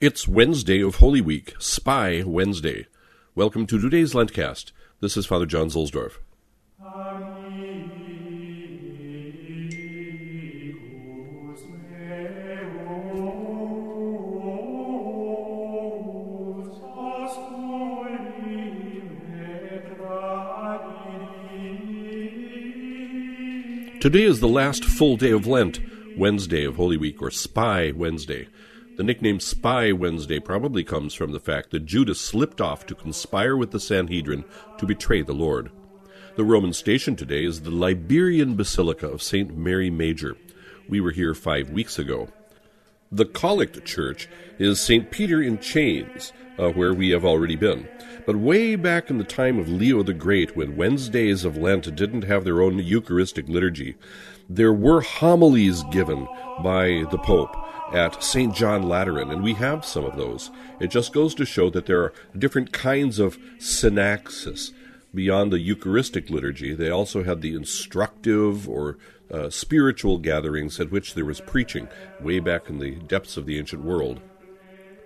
It's Wednesday of Holy Week, Spy Wednesday. Welcome to today's LENTCAzT. This is Father John Zuhlsdorf. Today is the last full day of Lent, Wednesday of Holy Week, or Spy Wednesday. The nickname Spy Wednesday probably comes from the fact that Judas slipped off to conspire with the Sanhedrin to betray the Lord. The Roman station today is the Liberian Basilica of St. Mary Major. We were here five weeks ago. The Collect Church is St. Peter in Chains, uh, where we have already been. But way back in the time of Leo the Great, when Wednesdays of Lent didn't have their own Eucharistic liturgy, there were homilies given by the Pope at St. John Lateran, and we have some of those. It just goes to show that there are different kinds of synaxis. Beyond the Eucharistic liturgy, they also had the instructive or uh, spiritual gatherings at which there was preaching way back in the depths of the ancient world.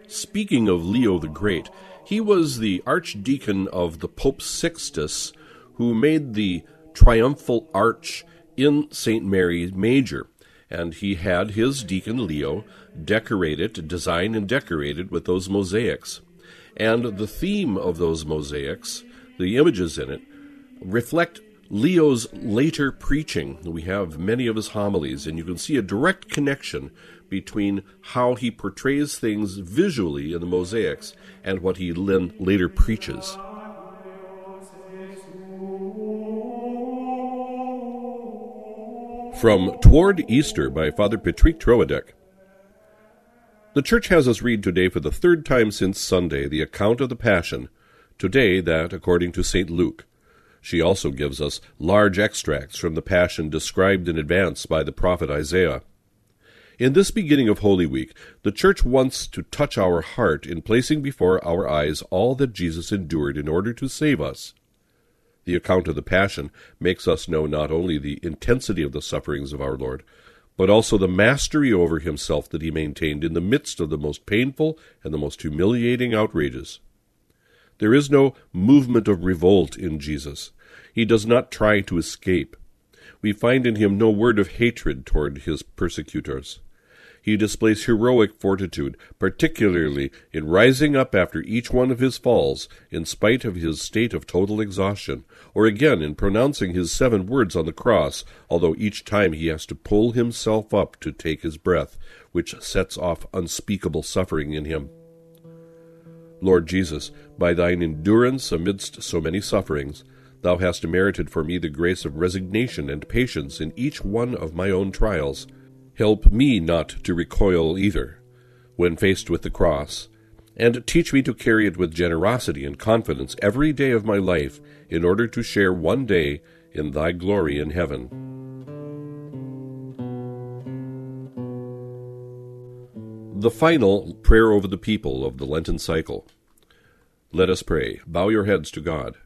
Speaking of Leo the Great, he was the archdeacon of the Pope Sixtus who made the triumphal arch in St. Mary Major and he had his deacon Leo decorate it, design and decorate it with those mosaics. And the theme of those mosaics, the images in it, reflect Leo's later preaching. We have many of his homilies, and you can see a direct connection between how he portrays things visually in the mosaics and what he then later preaches. From Toward Easter by Father Patrick Troadec. The Church has us read today for the third time since Sunday the account of the Passion, today that according to St. Luke. She also gives us large extracts from the Passion described in advance by the prophet Isaiah. In this beginning of Holy Week, the Church wants to touch our heart in placing before our eyes all that Jesus endured in order to save us. The account of the Passion makes us know not only the intensity of the sufferings of our Lord, but also the mastery over himself that he maintained in the midst of the most painful and the most humiliating outrages. There is no movement of revolt in Jesus. He does not try to escape. We find in him no word of hatred toward his persecutors he displays heroic fortitude, particularly in rising up after each one of his falls, in spite of his state of total exhaustion, or again in pronouncing his seven words on the cross, although each time he has to pull himself up to take his breath, which sets off unspeakable suffering in him. Lord Jesus, by thine endurance amidst so many sufferings, thou hast merited for me the grace of resignation and patience in each one of my own trials Help me not to recoil either, when faced with the cross, and teach me to carry it with generosity and confidence every day of my life, in order to share one day in thy glory in heaven. The final prayer over the people of the Lenten cycle. Let us pray. Bow your heads to God.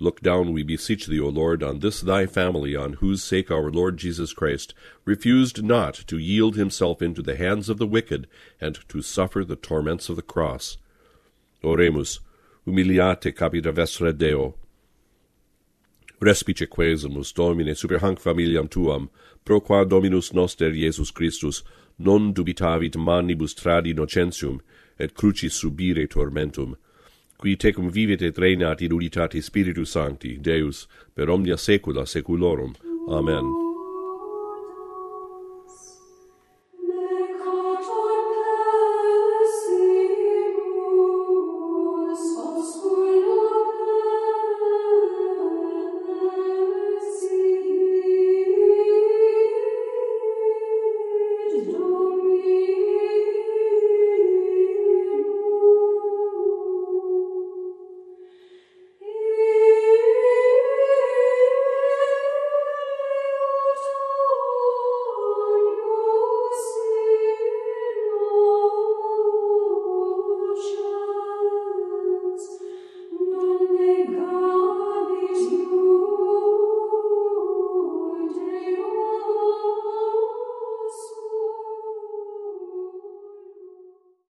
Look down, we beseech thee, O Lord, on this thy family, on whose sake our Lord Jesus Christ refused not to yield himself into the hands of the wicked, and to suffer the torments of the cross. Oremus, humiliate capita vestra Deo. Respice quesumus, Domine, super hanc familiam tuam, pro qua Dominus noster Iesus Christus, non dubitavit manibus tradi nocentium, et crucis subire tormentum, qui tecum vivit et regnat in unitate Spiritus Sancti, Deus, per omnia saecula saeculorum. Amen.